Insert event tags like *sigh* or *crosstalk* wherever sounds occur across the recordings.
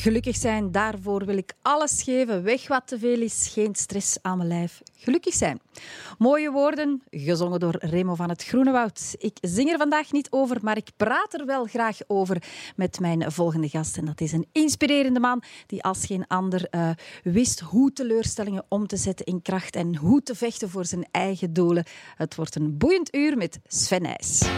Gelukkig zijn, daarvoor wil ik alles geven. Weg wat te veel is, geen stress aan mijn lijf. Gelukkig zijn. Mooie woorden, gezongen door Remo van het Groenewoud. Ik zing er vandaag niet over, maar ik praat er wel graag over met mijn volgende gast. En dat is een inspirerende man die als geen ander uh, wist hoe teleurstellingen om te zetten in kracht en hoe te vechten voor zijn eigen doelen. Het wordt een boeiend uur met Sven Nijs.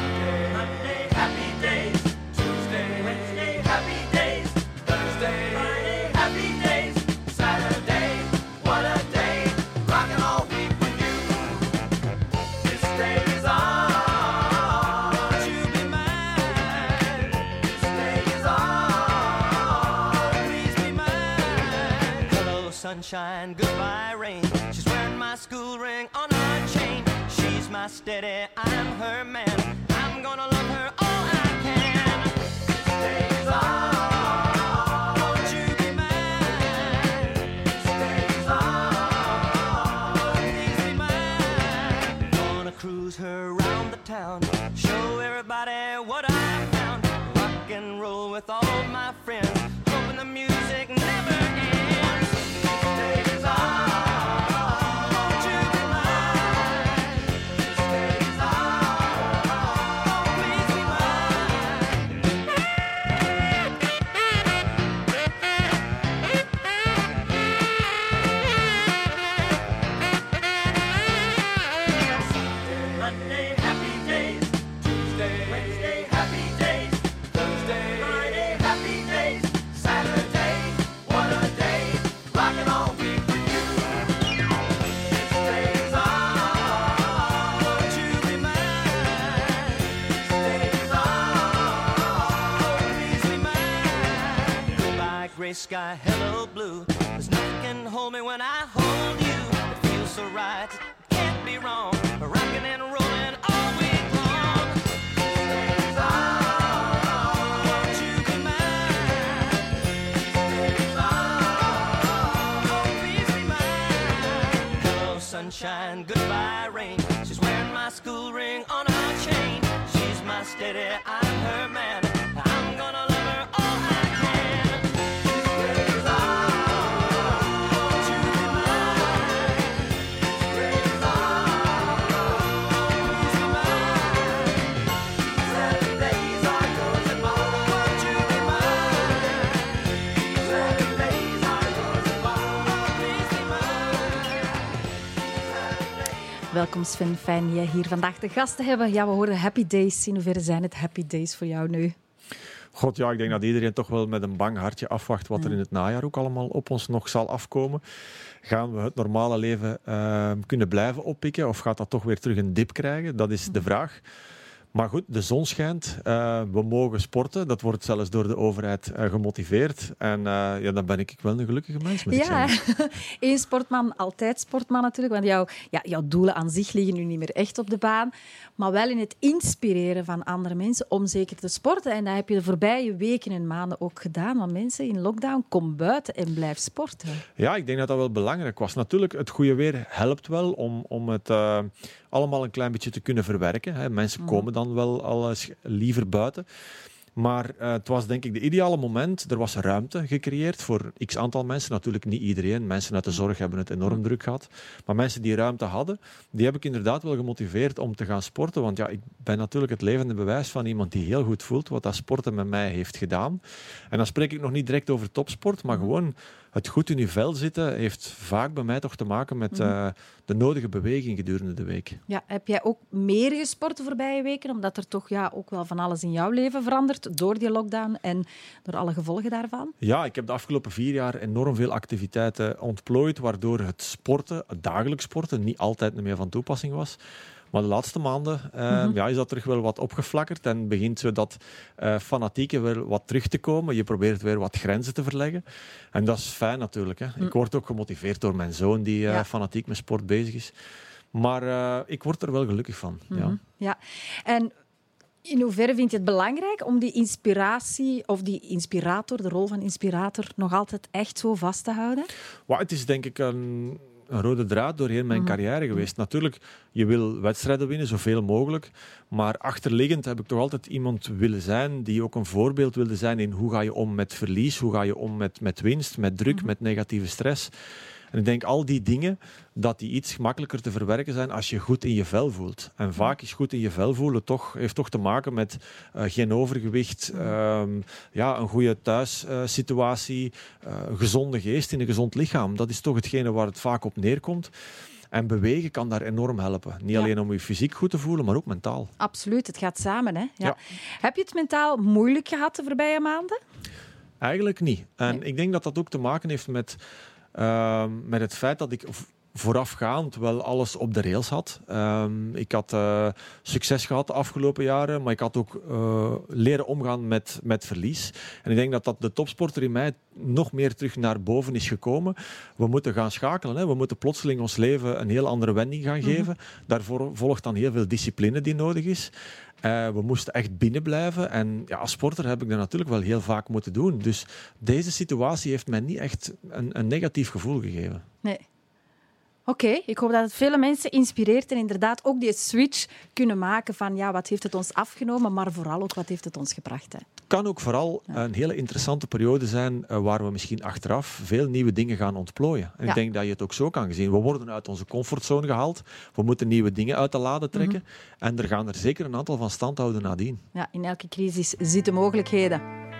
Sunshine, goodbye rain. She's wearing my school ring on her chain. She's my steady, I'm her man. I'm gonna love her Welkom Sven, fijn je hier vandaag de gast te hebben. Ja, we horen Happy Days. In hoeverre zijn het Happy Days voor jou nu? God, ja, ik denk dat iedereen toch wel met een bang hartje afwacht wat er in het najaar ook allemaal op ons nog zal afkomen. Gaan we het normale leven uh, kunnen blijven oppikken of gaat dat toch weer terug een dip krijgen? Dat is de vraag. Maar goed, de zon schijnt. Uh, we mogen sporten. Dat wordt zelfs door de overheid uh, gemotiveerd. En uh, ja, dan ben ik wel een gelukkige mens. Moet ja, één *laughs* sportman, altijd sportman natuurlijk. Want jouw, ja, jouw doelen aan zich liggen nu niet meer echt op de baan. Maar wel in het inspireren van andere mensen om zeker te sporten. En dat heb je de voorbije weken en maanden ook gedaan. Want mensen in lockdown, kom buiten en blijf sporten. Ja, ik denk dat dat wel belangrijk was. Natuurlijk, het goede weer helpt wel om, om het allemaal een klein beetje te kunnen verwerken. Hè. Mensen komen dan wel al eens liever buiten. Maar uh, het was denk ik de ideale moment. Er was ruimte gecreëerd voor x aantal mensen. Natuurlijk niet iedereen. Mensen uit de zorg hebben het enorm druk gehad. Maar mensen die ruimte hadden, die heb ik inderdaad wel gemotiveerd om te gaan sporten. Want ja, ik ben natuurlijk het levende bewijs van iemand die heel goed voelt wat dat sporten met mij heeft gedaan. En dan spreek ik nog niet direct over topsport, maar gewoon het goed in je vel zitten heeft vaak bij mij toch te maken met uh, de nodige beweging gedurende de week. Ja, heb jij ook meer gesport de voorbije weken? Omdat er toch ja, ook wel van alles in jouw leven verandert door die lockdown en door alle gevolgen daarvan? Ja, ik heb de afgelopen vier jaar enorm veel activiteiten ontplooid, waardoor het sporten, het dagelijks sporten, niet altijd meer van toepassing was. Maar de laatste maanden uh, mm -hmm. ja, is dat terug wel wat opgeflakkerd en begint zo dat uh, fanatieke weer wat terug te komen. Je probeert weer wat grenzen te verleggen. En dat is fijn natuurlijk. Hè. Mm. Ik word ook gemotiveerd door mijn zoon die ja. fanatiek met sport bezig is. Maar ik word er wel gelukkig van. Mm -hmm. ja. ja, en in hoeverre vind je het belangrijk om die inspiratie of die inspirator, de rol van inspirator, nog altijd echt zo vast te houden? Well, het is denk ik een een rode draad doorheen mijn carrière geweest. Natuurlijk, je wil wedstrijden winnen, zoveel mogelijk. Maar achterliggend heb ik toch altijd iemand willen zijn die ook een voorbeeld wilde zijn in hoe ga je om met verlies, hoe ga je om met, met winst, met druk, met negatieve stress. En ik denk al die dingen, dat die iets gemakkelijker te verwerken zijn als je goed in je vel voelt. En vaak is goed in je vel voelen toch, heeft toch te maken met eh, geen overgewicht, ehm, ja, een goede thuissituatie, uh, een gezonde geest in een gezond lichaam. Dat is toch hetgene waar het vaak op neerkomt. En bewegen kan daar enorm helpen. Niet alleen om je fysiek goed te voelen, maar ook mentaal. Absoluut, het gaat samen. Hè? Ja. ja. Heb je het mentaal moeilijk gehad de voorbije maanden? Eigenlijk niet. En ik denk dat dat ook te maken heeft met Ehm, met het feit dat ik voorafgaand wel alles op de rails had. Ehm, ik had uh, succes gehad de afgelopen jaren, maar ik had ook uh, leren omgaan met, met verlies. En ik denk dat dat de topsporter in mij nog meer terug naar boven is gekomen. We moeten gaan schakelen. Hè. We moeten plotseling ons leven een heel andere wending gaan mhm. geven. Daarvoor volgt dan heel veel discipline die nodig is. Uh, we moesten echt binnen blijven. En ja, als sporter heb ik dat natuurlijk wel heel vaak moeten doen. Dus deze situatie heeft mij niet echt een, een negatief gevoel gegeven. Nee. Oké, ik hoop dat het vele mensen inspireert en inderdaad ook die switch kunnen maken van ja, wat heeft het ons afgenomen, maar vooral ook wat heeft het ons gebracht. Het kan ook vooral een hele interessante periode zijn uh, waar we misschien achteraf veel nieuwe dingen gaan ontplooien. En ik denk dat je het ook zo kan zien. We worden uit onze comfortzone gehaald, we moeten nieuwe dingen uit de lade trekken mhm. en er gaan er zeker een aantal van stand houden nadien. Ja, in elke crisis zitten mogelijkheden.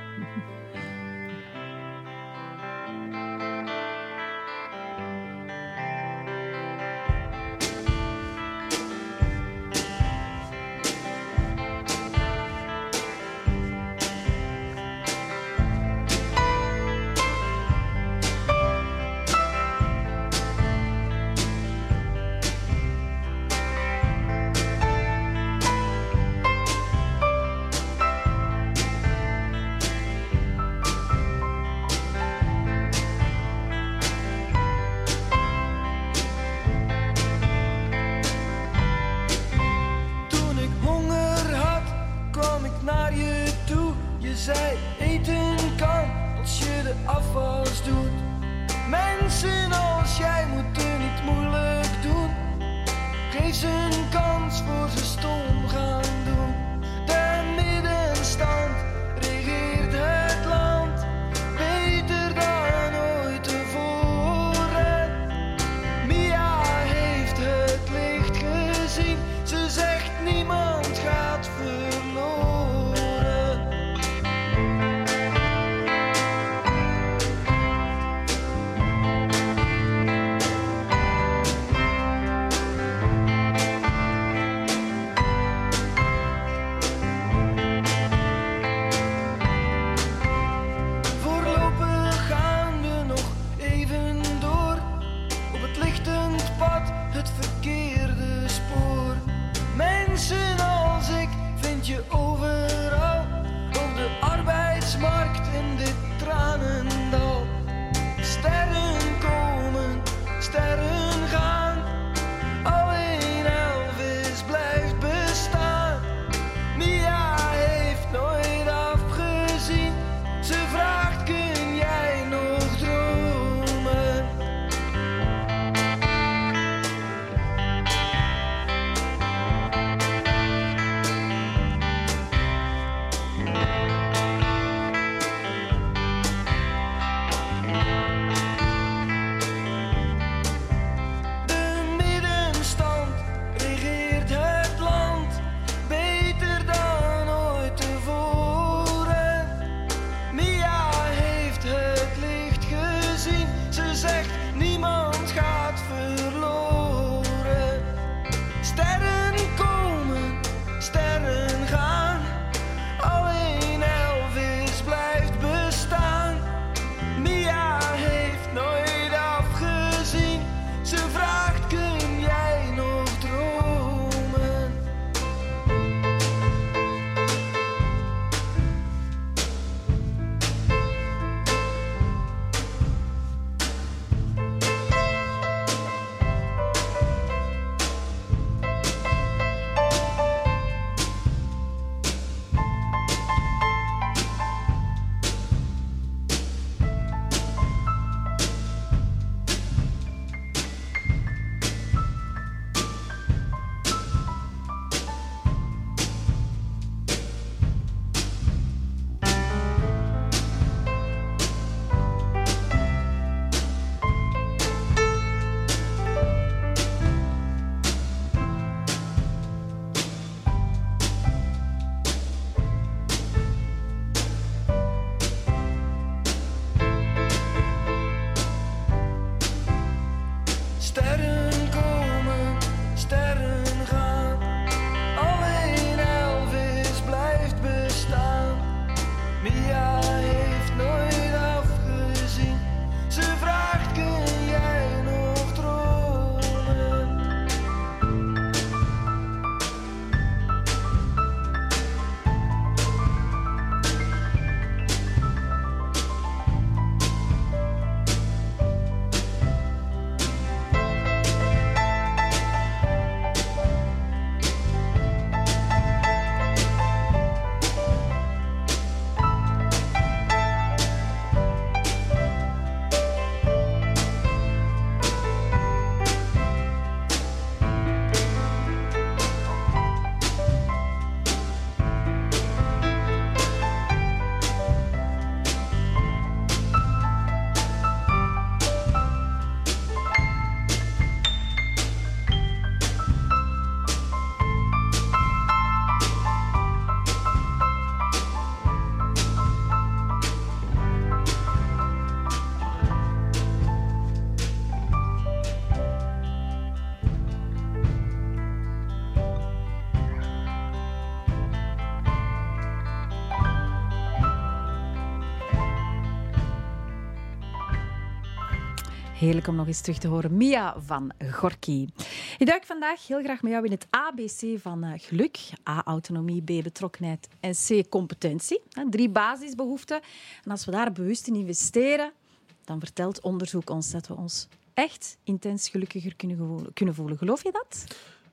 Heerlijk om nog eens terug te horen. Mia van Gorky. Ik duik vandaag heel graag met jou in het ABC van eh, geluk. A, autonomie, B, betrokkenheid en C, competentie. Drie basisbehoeften. En als we daar bewust in investeren, dan vertelt onderzoek ons dat we ons echt intens gelukkiger. Kunnen voelen. Geloof je dat?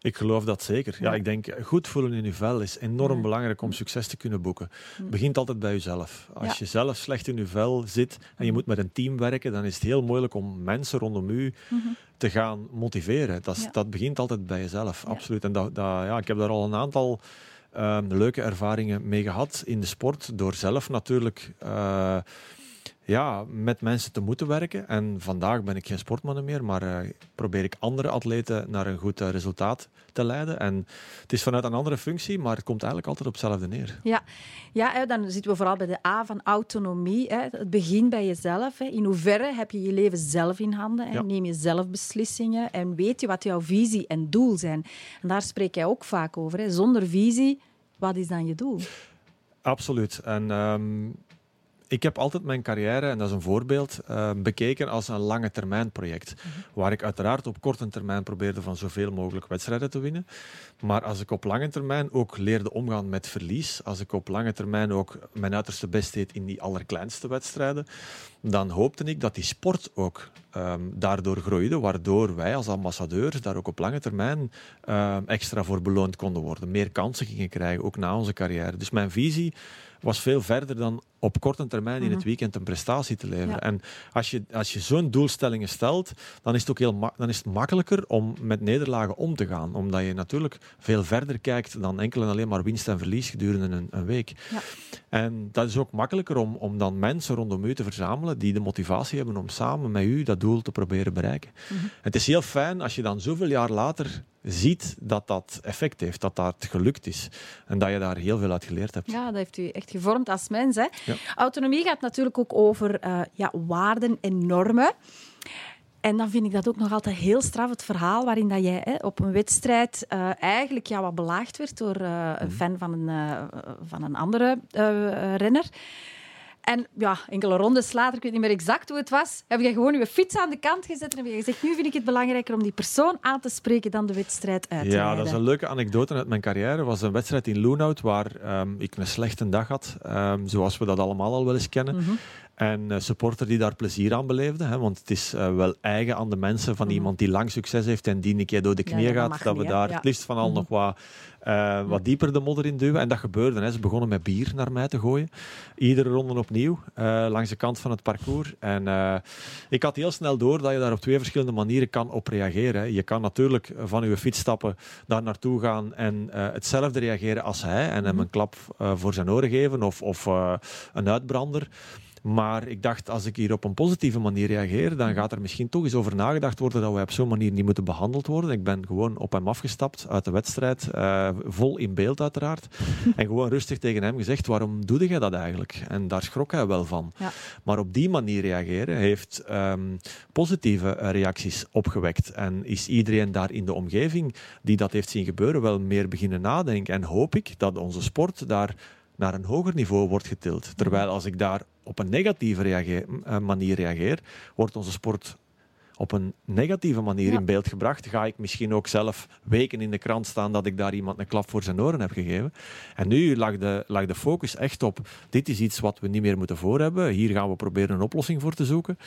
Ik geloof dat zeker. Ja, ik denk, goed voelen in je vel is enorm Ja. belangrijk om succes te kunnen boeken. Het begint altijd bij jezelf. Als Ja. je zelf slecht in je vel zit en je moet met een team werken, dan is het heel moeilijk om mensen rondom u te gaan motiveren. Dat, is- Ja. dat begint altijd bij jezelf, absoluut. En dat, dat, ja, ik heb daar al een aantal ehm, leuke ervaringen mee gehad in de sport, door zelf natuurlijk eh, ja, met mensen te moeten werken. En vandaag ben ik geen sportman meer, maar eh, probeer ik andere atleten naar een goed eh, resultaat te leiden. En het is vanuit een andere functie, maar het komt eigenlijk altijd op hetzelfde neer. Ja, ja hè, dan zitten we vooral bij de A van autonomie. Hè. Het begint bij jezelf. Hè. In hoeverre heb je je leven zelf in handen? Ja. Neem je zelf beslissingen en weet je wat jouw visie en doel zijn? En daar spreek jij ook vaak over. Hè. Zonder visie, wat is dan je doel? Absoluut. En ehm, ik heb altijd mijn carrière, en dat is een voorbeeld, eh, bekeken als een lange termijn project. Waar ik uiteraard op korte termijn probeerde van zoveel mogelijk wedstrijden te winnen. Maar als ik op lange termijn ook leerde omgaan met verlies, als ik op lange termijn ook mijn uiterste best deed in die allerkleinste wedstrijden, dan hoopte ik dat die sport ook ehm, daardoor groeide, waardoor wij als ambassadeurs daar ook op lange termijn ehm, extra voor beloond konden worden. Meer kansen gingen krijgen, ook na onze carrière. Dus mijn visie was veel verder dan op korte termijn in het weekend een prestatie te leveren. Ja. En als je, als je zo'n doelstellingen stelt, dan is het ook heel dan is het makkelijker om met nederlagen om te gaan. Omdat je natuurlijk veel verder kijkt dan enkel en alleen maar winst en verlies gedurende een, een week. Ja. En dat is ook makkelijker om, om dan mensen rondom u te verzamelen die de motivatie hebben om samen met u dat doel te proberen bereiken. Het is heel fijn als je dan zoveel jaar later ziet dat dat effect heeft, dat dat gelukt is. En dat je daar heel veel uit geleerd hebt. Ja, dat heeft u echt gevormd als mens. Hè? Ja. Autonomie gaat natuurlijk ook over eh, ja, waarden en normen. En dan vind ik dat ook nog altijd heel straf, het verhaal waarin dat jij hè, op een wedstrijd eh, eigenlijk ja, wat belaagd werd door eh, een fan van een, van een andere renner. En ja, enkele rondes later, ik weet niet meer exact hoe het was, heb je gewoon je fiets aan de kant gezet en heb je gezegd, nu vind ik het belangrijker om die persoon aan te spreken dan de wedstrijd uit te Ja, dat is een leuke anekdote uit mijn carrière. was een wedstrijd in Loenhout waar ehm, ik een slechte dag had, ehm, zoals we dat allemaal al wel eens kennen. Mhm. En een supporter die daar plezier aan beleefde, hè, want het is eh, wel eigen aan de mensen van iemand die lang succes heeft en die een keer door de Mhm. Ja, dat gaat, dat we niet, daar Ja. het liefst van al nog wat, eh, wat dieper de modder in duwen. En dat gebeurde. Hè. Ze begonnen met bier naar mij te gooien. Iedere ronde opnieuw, eh, langs de kant van het parcours. En eh, ik had heel snel door dat je daar op twee verschillende manieren kan op reageren. hè. Je kan natuurlijk van je fiets stappen, daar naartoe gaan en eh, hetzelfde reageren als hij. En hem een klap eh, voor zijn oren geven of, of eh, een uitbrander. Maar ik dacht, als ik hier op een positieve manier reageer, dan gaat er misschien toch eens over nagedacht worden dat we op zo'n manier niet moeten behandeld worden. Ik ben gewoon op hem afgestapt uit de wedstrijd, eh, vol in beeld uiteraard. en gewoon rustig tegen hem gezegd, waarom doe jij dat eigenlijk? En daar schrok hij wel van. Ja. Maar op die manier reageren heeft ehm, positieve eh, reacties opgewekt. En is iedereen daar in de omgeving die dat heeft zien gebeuren wel meer beginnen nadenken. En hoop ik dat onze sport daar naar een hoger niveau wordt getild. Terwijl als ik daar op een negatieve reageer- eh, manier reageer, wordt onze sport op een negatieve manier Ja. in beeld gebracht. Ga ik misschien ook zelf weken in de krant staan dat ik daar iemand een klap voor zijn oren heb gegeven. En nu lag de, lag de focus echt op, dit is iets wat we niet meer moeten voor hebben. Hier gaan we proberen een oplossing voor te zoeken.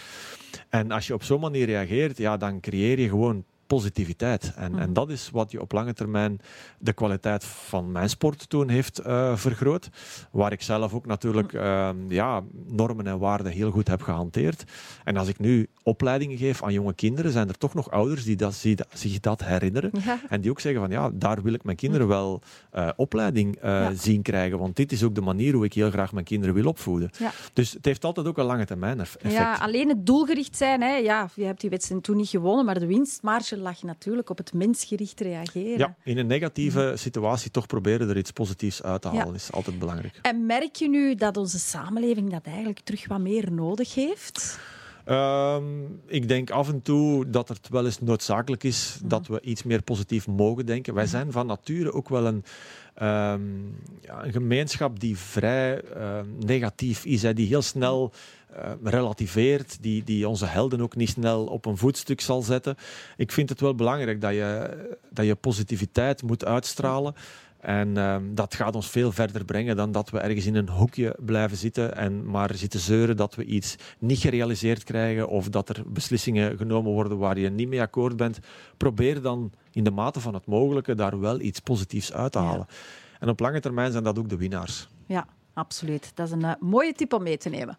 En als je op zo'n manier reageert, ja, dan creëer je gewoon positiviteit. En, en dat is wat je op lange termijn de kwaliteit van mijn sport toen heeft eh, vergroot. Waar ik zelf ook natuurlijk eh, ja, normen en waarden heel goed heb gehanteerd. En als ik nu opleidingen geef aan jonge kinderen, zijn er toch nog ouders die dat, zich dat- zich dat herinneren. Ja. En die ook zeggen van ja, daar wil ik mijn kinderen wel eh, opleiding eh, Ja. zien krijgen. Want dit is ook de manier hoe ik heel graag mijn kinderen wil opvoeden. Ja. Dus het heeft altijd ook een lange termijn eff- effect. Ja, alleen het doelgericht zijn. Hè. Ja, je hebt die wedstrijd toen niet gewonnen, maar de winstmarge lag natuurlijk op het mensgericht reageren. Ja, in een negatieve situatie toch proberen er iets positiefs uit te Ja. halen is altijd belangrijk. En merk je nu dat onze samenleving dat eigenlijk terug wat meer nodig heeft? Ehm, ik denk af en toe dat het wel eens noodzakelijk is dat we iets meer positief mogen denken. Wij zijn van nature ook wel een, ehm, ja, een gemeenschap die vrij ehm, negatief is, hè, die heel snel relativeert, die, die onze helden ook niet snel op een voetstuk zal zetten. Ik vind het wel belangrijk dat je, dat je positiviteit moet uitstralen. En ehm, dat gaat ons veel verder brengen dan dat we ergens in een hoekje blijven zitten en maar zitten zeuren dat we iets niet gerealiseerd krijgen of dat er beslissingen genomen worden waar je niet mee akkoord bent. Probeer dan in de mate van het mogelijke daar wel iets positiefs uit te Ja. halen. En op lange termijn zijn dat ook de winnaars. Ja, absoluut. Dat is een eh, mooie tip om mee te nemen.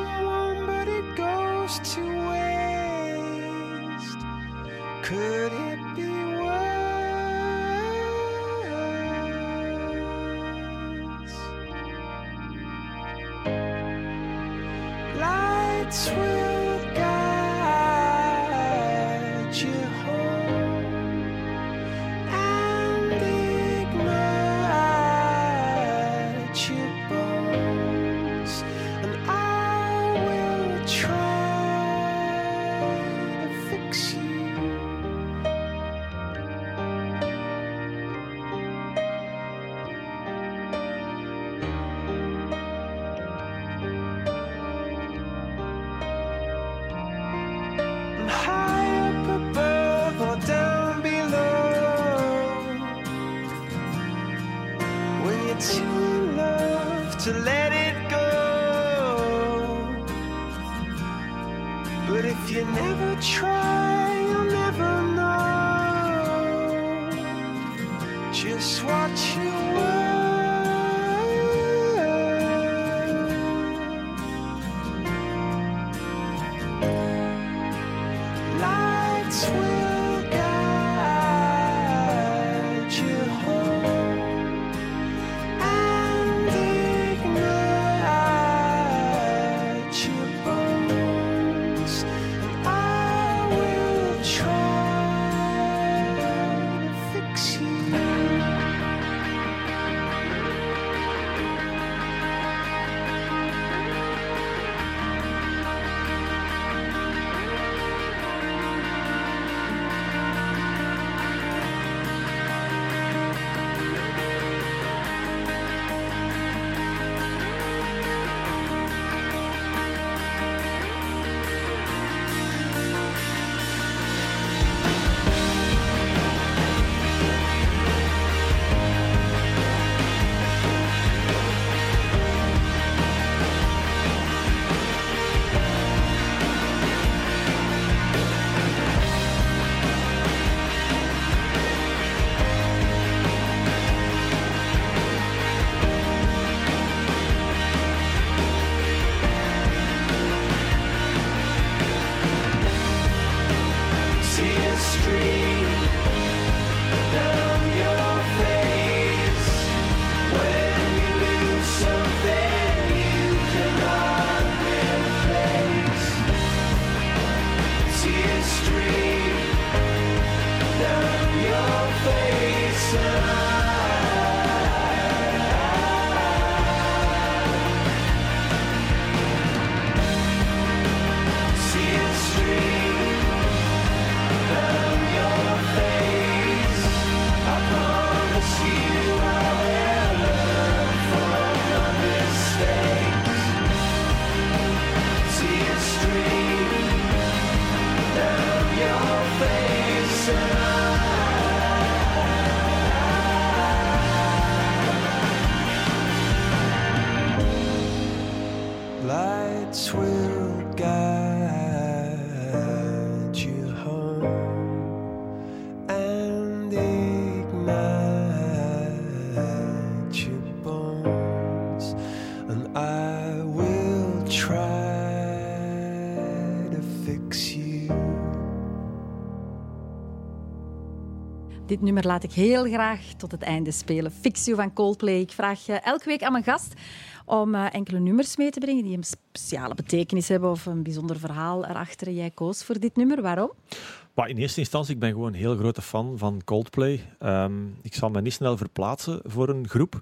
Nummer laat ik heel graag tot het einde spelen. Fix You van Coldplay. Ik vraag eh, elke week aan mijn gast om eh, enkele nummers mee te brengen die een speciale betekenis hebben of een bijzonder verhaal erachter. Jij koos voor dit nummer. Waarom? In eerste instantie, ik ben gewoon een heel grote fan van Coldplay. Ehm, ik zal me niet snel verplaatsen voor een groep.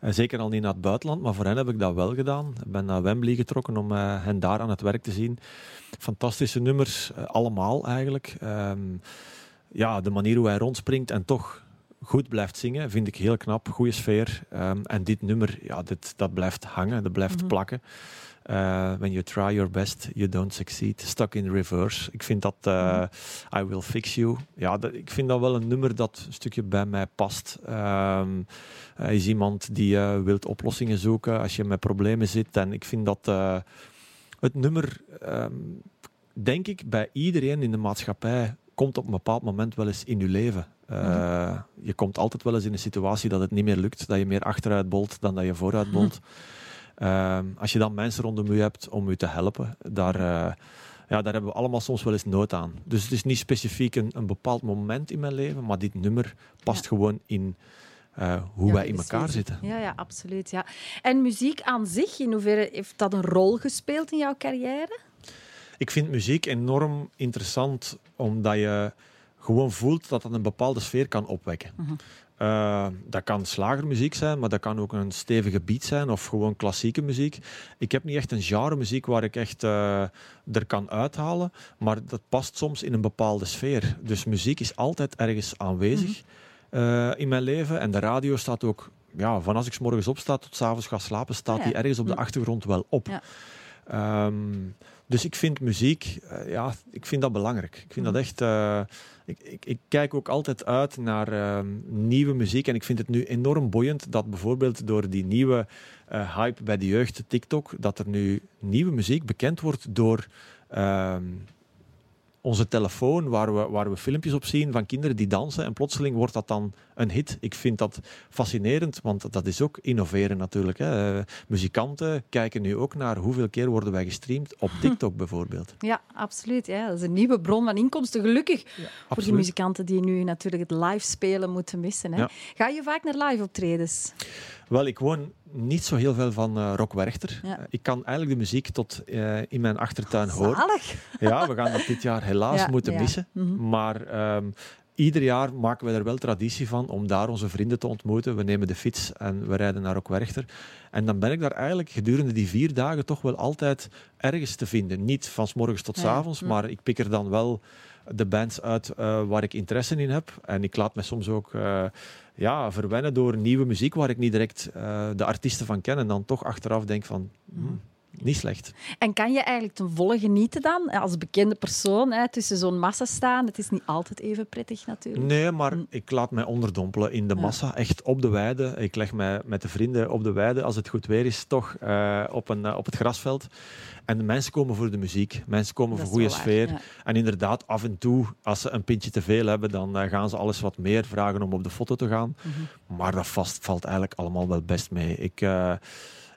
Eh, zeker al niet naar het buitenland, maar voor hen heb ik dat wel gedaan. Ik ben naar Wembley getrokken om hen daar aan het werk te zien. Fantastische nummers, allemaal eigenlijk. Ehm, ja, de manier hoe hij rondspringt en toch goed blijft zingen, vind ik heel knap. Goede sfeer. Ehm, en dit nummer, ja, dit, dat blijft hangen, dat blijft plakken. Uh, when you try your best, you don't succeed. Stuck in reverse. Ik vind dat uh, I Will Fix You. Ja, dat, ik vind dat wel een nummer dat een stukje bij mij past. Um, hij is iemand die uh, wilt oplossingen zoeken als je met problemen zit. En ik vind dat het nummer, um, denk ik, bij iedereen in de maatschappij komt op een bepaald moment wel eens in je leven. Uh, je komt altijd wel eens in een situatie dat het niet meer lukt, dat je meer achteruit bolt dan dat je vooruit bolt. Uh, als je dan mensen rondom je hebt om je te helpen, daar, uh, ja, daar hebben we allemaal soms wel eens nood aan. Dus het is niet specifiek een, een bepaald moment in mijn leven, maar dit nummer past ja. gewoon in uh, hoe ja, wij in elkaar zitten. Ja, ja, absoluut. Ja. En muziek aan zich, in hoeverre heeft dat een rol gespeeld in jouw carrière? Ik vind muziek enorm interessant, omdat je gewoon voelt dat dat een bepaalde sfeer kan opwekken. Uh -huh. Uh, dat kan slagermuziek zijn, maar dat kan ook een stevige beat zijn of gewoon klassieke muziek. Ik heb niet echt een genre muziek waar ik echt uh, er kan uithalen, maar dat past soms in een bepaalde sfeer. Dus muziek is altijd ergens aanwezig mm -hmm. uh, in mijn leven. En de radio staat ook, ja, van als ik s morgens opsta tot s avonds ga slapen, staat ja. die ergens op de achtergrond wel op. Ja. Um, dus ik vind muziek, ja, ik vind dat belangrijk. Ik vind dat echt ik, ik, ik, kijk ook altijd uit naar uh, nieuwe muziek. En ik vind het nu enorm boeiend dat bijvoorbeeld door die nieuwe hype bij de jeugd, TikTok, dat er nu nieuwe muziek bekend wordt door uh, onze telefoon, waar we, waar we filmpjes op zien van kinderen die dansen. En plotseling wordt dat dan een hit. Ik vind dat fascinerend, want dat is ook innoveren natuurlijk. Hè. Uh, muzikanten kijken nu ook naar hoeveel keer worden wij gestreamd op *laughs* TikTok bijvoorbeeld. Ja, absoluut. Ja. Dat is een nieuwe bron van inkomsten, gelukkig. Ja, voor die muzikanten die nu natuurlijk het live spelen moeten missen. Hè. Ja. Ga je vaak naar live optredens? Wel, ik woon niet zo heel veel van uh, Rock Werchter. Ja. Uh, ik kan eigenlijk de muziek tot uh, in mijn achtertuin horen. *laughs* Ja, we gaan dat dit jaar helaas Ja, moeten ja. missen. Mhm. Maar um, ieder jaar maken we er wel traditie van om daar onze vrienden te ontmoeten. We nemen de fiets en we rijden naar Rock Werchter. En dan ben ik daar eigenlijk gedurende die vier dagen toch wel altijd ergens te vinden. Niet van s morgens tot s avonds, Mhm. maar ik pik er dan wel de bands uit uh, waar ik interesse in heb. En ik laat me soms ook uh, ja, verwennen door nieuwe muziek waar ik niet direct uh, de artiesten van ken. En dan toch achteraf denk van, hmm, niet slecht. En kan je eigenlijk ten volle genieten dan, als bekende persoon, hè, tussen zo'n massa staan? Het is niet altijd even prettig natuurlijk. Nee, maar Mm. ik laat mij onderdompelen in de Ja. massa, echt op de weide. Ik leg mij met de vrienden op de weide, als het goed weer is, toch uh, op, een, uh, op het grasveld. En de mensen komen voor de muziek, mensen komen Dat voor goede waar, sfeer. ja. En inderdaad, af en toe, als ze een pintje te veel hebben, dan uh, gaan ze alles wat meer vragen om op de foto te gaan. Mhm. Maar dat vast, valt eigenlijk allemaal wel best mee. Ik,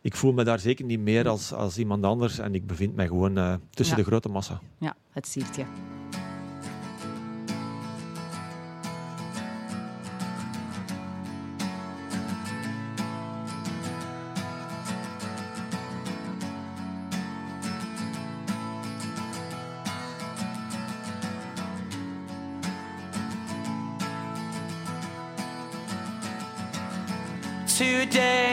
ik voel me daar zeker niet meer als, als iemand anders en ik bevind mij gewoon uh, tussen Ja. de grote massa. Ja, het siert je. Today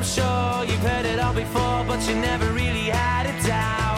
I'm sure you've heard it all before, but you never really had a doubt.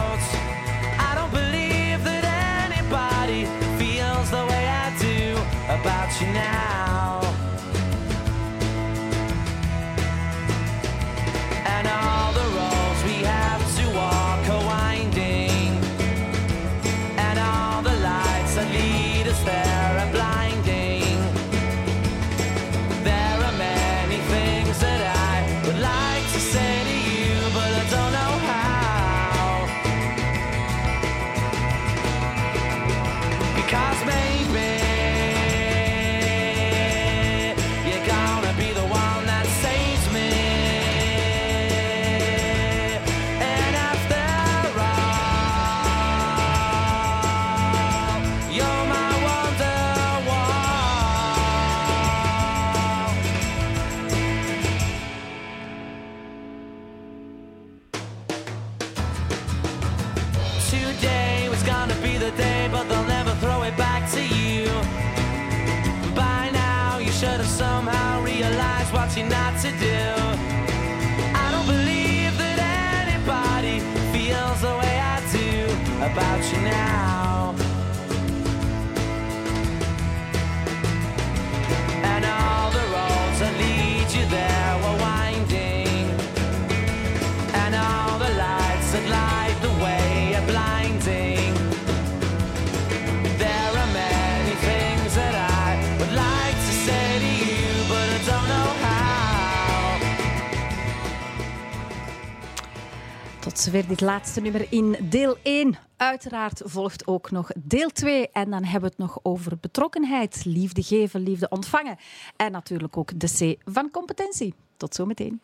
Zover dit laatste nummer in deel 1. Uiteraard volgt ook nog deel 2. En dan hebben we het nog over betrokkenheid, liefde geven, liefde ontvangen. En natuurlijk ook de C van competentie. Tot zometeen.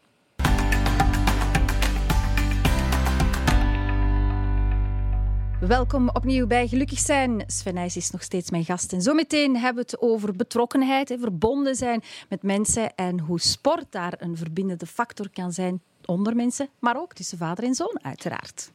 Welkom opnieuw bij Gelukkig zijn. Sven Nijs is nog steeds mijn gast. En zometeen hebben we het over betrokkenheid, verbonden zijn met mensen en hoe sport daar een verbindende factor kan zijn onder mensen, maar ook tussen vader en zoon, uiteraard.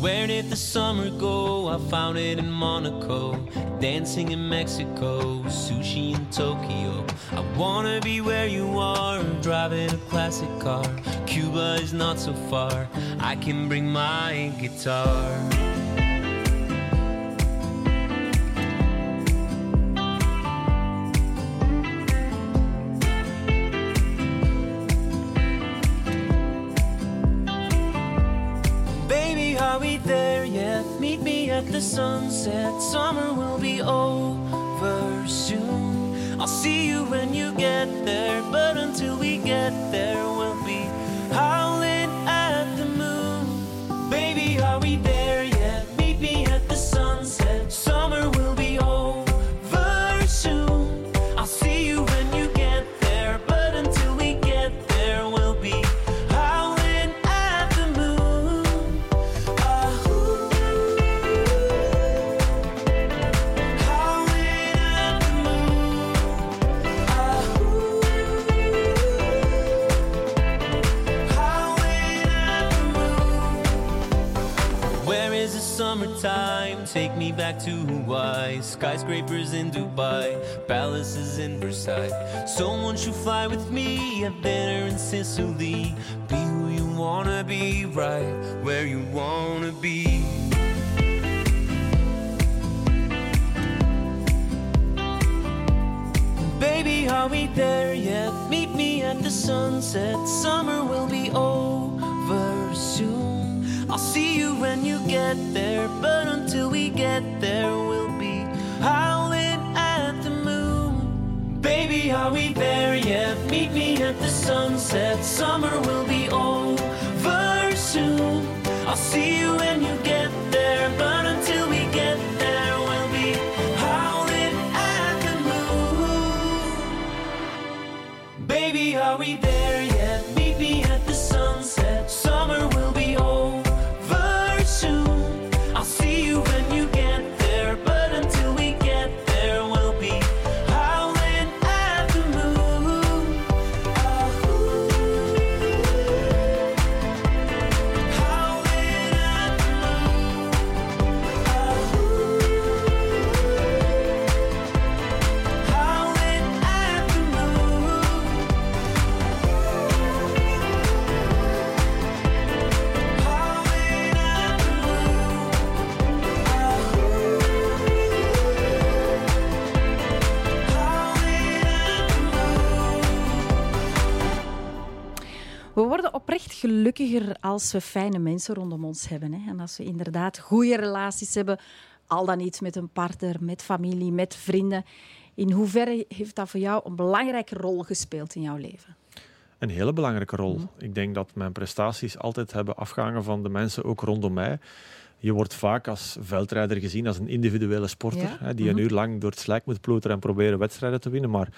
Where did the summer go? I found it in Monaco, dancing in Mexico, sushi in Tokyo. I wanna be where you are, driving a classic car. Cuba is not so far, I can bring my guitar. Sunset. Summer will be over soon. I'll see you when you get there, but until we get there, we'll be howling back to Hawaii. Skyscrapers in Dubai, palaces in Versailles. Someone should fly with me at dinner in Sicily. Be who you wanna be, right where you wanna be. Baby, are we there yet? Meet me at the sunset. Summer will be over soon. I'll see you when you get there, but until we get there, we'll be howling at the moon. Baby, are we there yet? Meet me at the sunset. Summer will be over soon. I'll see you when you get there, but until we get there, we'll be howling at the moon. Baby, are we there yet? Gelukkiger als we fijne mensen rondom ons hebben. Hè? En als we inderdaad goede relaties hebben, al dan niet met een partner, met familie, met vrienden. In hoeverre heeft dat voor jou een belangrijke rol gespeeld in jouw leven? Een hele belangrijke rol. Ik denk dat mijn prestaties altijd hebben afgehangen van de mensen ook rondom mij. Je wordt vaak als veldrijder gezien als een individuele sporter, Ja. hè, die een uur lang door het slijk moet ploeteren en proberen wedstrijden te winnen. Maar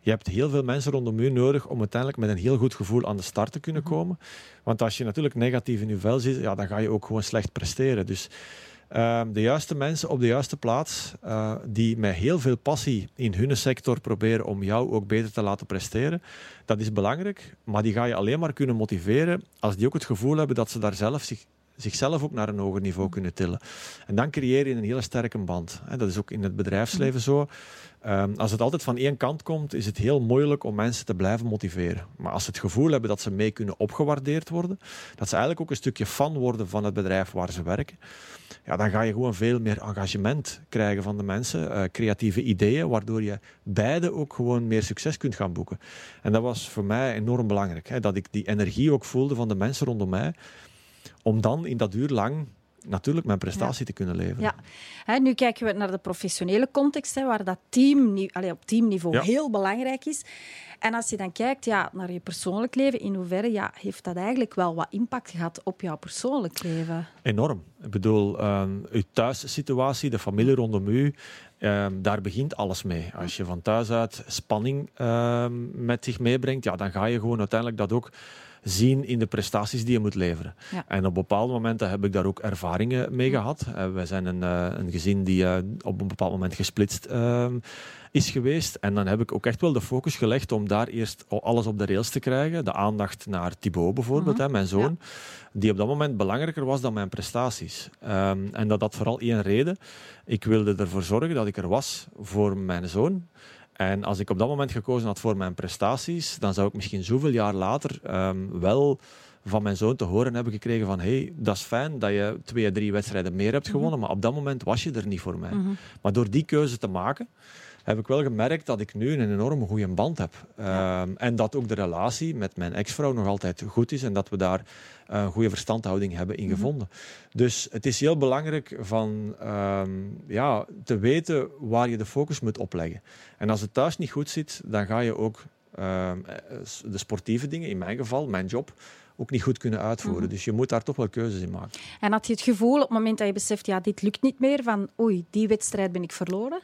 je hebt heel veel mensen rondom u nodig om uiteindelijk met een heel goed gevoel aan de start te kunnen komen. Want als je natuurlijk negatief in je vel zit, ja, dan ga je ook gewoon slecht presteren. Dus ehm, de juiste mensen op de juiste plaats, eh, die met heel veel passie in hun sector proberen om jou ook beter te laten presteren, dat is belangrijk. Maar die ga je alleen maar kunnen motiveren als die ook het gevoel hebben dat ze daar zelf zich, zichzelf ook naar een hoger niveau kunnen tillen. En dan creëer je een hele sterke band. Dat is ook in het bedrijfsleven zo. Ehm, als het altijd van één kant komt, is het heel moeilijk om mensen te blijven motiveren. Maar als ze het gevoel hebben dat ze mee kunnen opgewaardeerd worden, dat ze eigenlijk ook een stukje fan worden van het bedrijf waar ze werken, ja, dan ga je gewoon veel meer engagement krijgen van de mensen, eh, creatieve ideeën, waardoor je beide ook gewoon meer succes kunt gaan boeken. En dat was voor mij enorm belangrijk, hè, dat ik die energie ook voelde van de mensen rondom mij, om dan in dat uur lang natuurlijk mijn prestatie te kunnen leveren. Ja. Hè, nu kijken we naar de professionele context, hè, waar dat team, allee, op teamniveau Ja. heel belangrijk is. En als je dan kijkt ja, naar je persoonlijk leven, in hoeverre ja, heeft dat eigenlijk wel wat impact gehad op jouw persoonlijk leven? Enorm. Ik bedoel, ehm uw thuissituatie, de familie rondom u, ehm, daar begint alles mee. Als je van thuis uit spanning ehm, met zich meebrengt, ja, dan ga je gewoon uiteindelijk dat ook zien in de prestaties die je moet leveren. Ja. En op bepaalde momenten heb ik daar ook ervaringen mee gehad. Eh, wij zijn een, eh, een gezin die eh, op een bepaald moment gesplitst ehm, is geweest. En dan heb ik ook echt wel de focus gelegd om daar eerst alles op de rails te krijgen. De aandacht naar Thibaut bijvoorbeeld, Mhm. hè, mijn zoon. Die op dat moment belangrijker was dan mijn prestaties. Ehm, en dat had vooral één reden. Ik wilde ervoor zorgen dat ik er was voor mijn zoon. En als ik op dat moment gekozen had voor mijn prestaties, dan zou ik misschien zoveel jaar later ehm, wel van mijn zoon te horen hebben gekregen van hey, dat is fijn dat je twee, drie wedstrijden meer hebt gewonnen, maar op dat moment was je er niet voor mij. Maar door die keuze te maken, heb ik wel gemerkt dat ik nu een enorm goede band heb. Ehm, en dat ook de relatie met mijn ex-vrouw nog altijd goed is en dat we daar een goede verstandhouding hebben in gevonden. Dus het is heel belangrijk van, ehm, ja, te weten waar je de focus moet opleggen. En als het thuis niet goed zit, dan ga je ook ehm, eh, de sportieve dingen, in mijn geval, mijn job, ook niet goed kunnen uitvoeren. Dus je moet daar toch wel keuzes in maken. En had je het gevoel op het moment dat je beseft, ja, dit lukt niet meer, van oei, die wedstrijd ben ik verloren?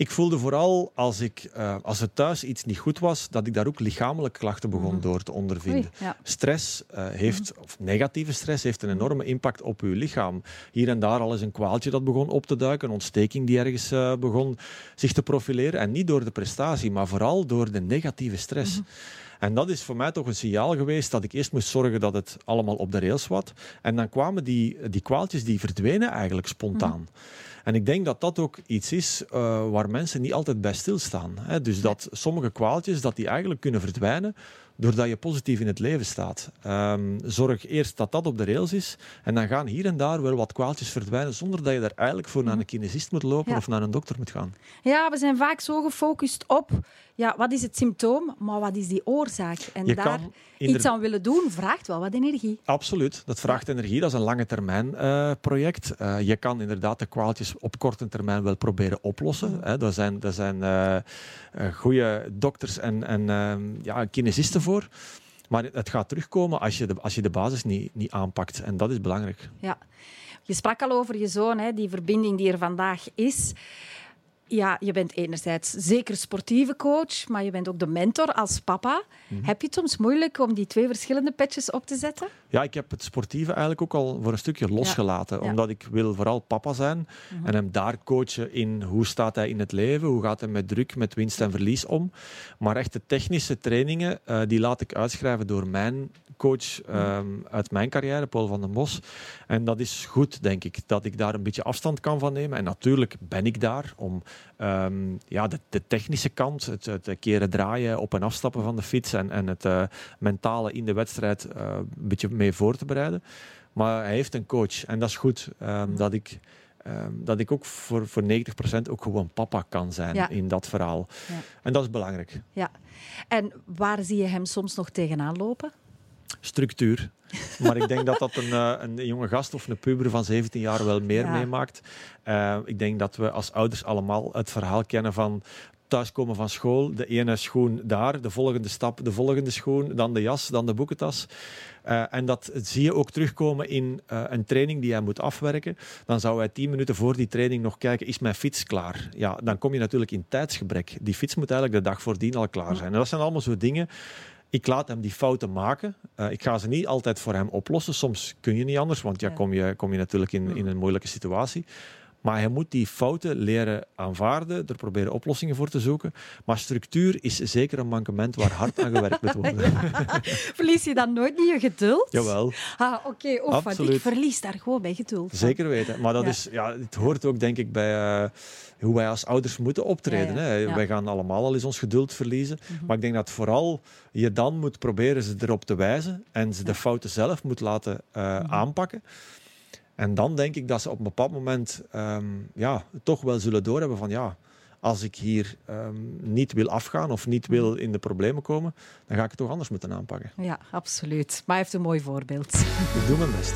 Ik voelde vooral als, ik, eh, als er thuis iets niet goed was, dat ik daar ook lichamelijke klachten begon door te ondervinden. Oei, ja. Stress eh, heeft, of negatieve stress heeft een enorme impact op uw lichaam. Hier en daar al eens een kwaaltje dat begon op te duiken, een ontsteking die ergens eh, begon zich te profileren. En niet door de prestatie, maar vooral door de negatieve stress. En dat is voor mij toch een signaal geweest dat ik eerst moest zorgen dat het allemaal op de rails was. En dan kwamen die, die kwaaltjes, die verdwenen eigenlijk spontaan. En ik denk dat dat ook iets is eh, waar mensen niet altijd bij stilstaan. Hè? Dus dat sommige kwaaltjes dat die eigenlijk kunnen verdwijnen doordat je positief in het leven staat. Ehm, zorg eerst dat dat op de rails is en dan gaan hier en daar wel wat kwaaltjes verdwijnen zonder dat je daar eigenlijk voor naar een kinesist moet lopen Ja. of naar een dokter moet gaan. Ja, we zijn vaak zo gefocust op ja, wat is het symptoom, maar wat is die oorzaak? En Je daar iets aan willen doen vraagt wel wat energie. Absoluut, dat vraagt energie. Dat is een lange termijn eh, project. Eh, je kan inderdaad de kwaaltjes op korte termijn wel proberen oplossen. Hè. Daar zijn, daar zijn eh, eh, goede dokters en, en ehm, ja, kinesisten voor. Maar het gaat terugkomen als je de, als je de basis niet, niet aanpakt. En dat is belangrijk. Ja. Je sprak al over je zoon, hè, die verbinding die er vandaag is. Ja, je bent enerzijds zeker sportieve coach, maar je bent ook de mentor als papa. Mhm. Heb je het soms moeilijk om die twee verschillende petjes op te zetten? Ja, ik heb het sportieve eigenlijk ook al voor een stukje losgelaten. Ja. Mhm. Omdat ik wil vooral papa zijn en hem daar coachen in hoe staat hij in het leven, hoe gaat hij met druk, met winst en verlies om. Maar echt de technische trainingen, eh, die laat ik uitschrijven door mijn coach Mhm. ehm, uit mijn carrière, Paul van den Bos. En dat is goed, denk ik, dat ik daar een beetje afstand kan van nemen. En natuurlijk ben ik daar om ehm, ja, de, de technische kant, het, het keren draaien, op en afstappen van de fiets en, en het eh, mentale in de wedstrijd eh, een beetje mee voor te bereiden. Maar hij heeft een coach en dat is goed. ehm, dat, ik, ehm, dat ik ook voor, voor 90% ook gewoon papa kan zijn Ja. in dat verhaal. Ja. En dat is belangrijk. Ja. En waar zie je hem soms nog tegenaan lopen? Structuur. Maar ik denk dat dat een, eh, een jonge gast of een puber van 17 jaar wel meer Ja. meemaakt. Eh, ik denk dat we als ouders allemaal het verhaal kennen van thuiskomen van school, de ene schoen daar, de volgende stap, de volgende schoen, dan de jas, dan de boekentas. Eh, en dat zie je ook terugkomen in een training die hij moet afwerken. Dan zou hij tien minuten voor die training nog kijken, is mijn fiets klaar? Ja, dan kom je natuurlijk in tijdsgebrek. Die fiets moet eigenlijk de dag voordien al klaar zijn. En dat zijn allemaal zo dingen ik laat hem die fouten maken. Eh, ik ga ze niet altijd voor hem oplossen. Soms kun je niet anders, want ja, Ja. kom, je, kom je natuurlijk in, in een moeilijke situatie. Maar hij moet die fouten leren aanvaarden, er proberen oplossingen voor te zoeken. Maar structuur is zeker een mankement waar hard aan gewerkt moet worden. *laughs* Verlies je dan nooit niet je geduld? Jawel, Ah, oké. Absoluut. ik verlies daar gewoon bij geduld. zeker weten. Maar dat Ja. is, ja, het hoort ook denk ik bij eh, hoe wij als ouders moeten optreden. Ja. Hè. Mhm. Wij gaan allemaal al eens ons geduld verliezen. Maar ik denk dat vooral je dan moet proberen ze erop te wijzen en ze de fouten zelf moet laten eh, Mhm. aanpakken. En dan denk ik dat ze op een bepaald moment ehm, ja, toch wel zullen doorhebben van ja, als ik hier ehm, niet wil afgaan of niet wil in de problemen komen, dan ga ik het toch anders moeten aanpakken. Ja, absoluut. Maar hij heeft een mooi voorbeeld. Ik doe mijn best.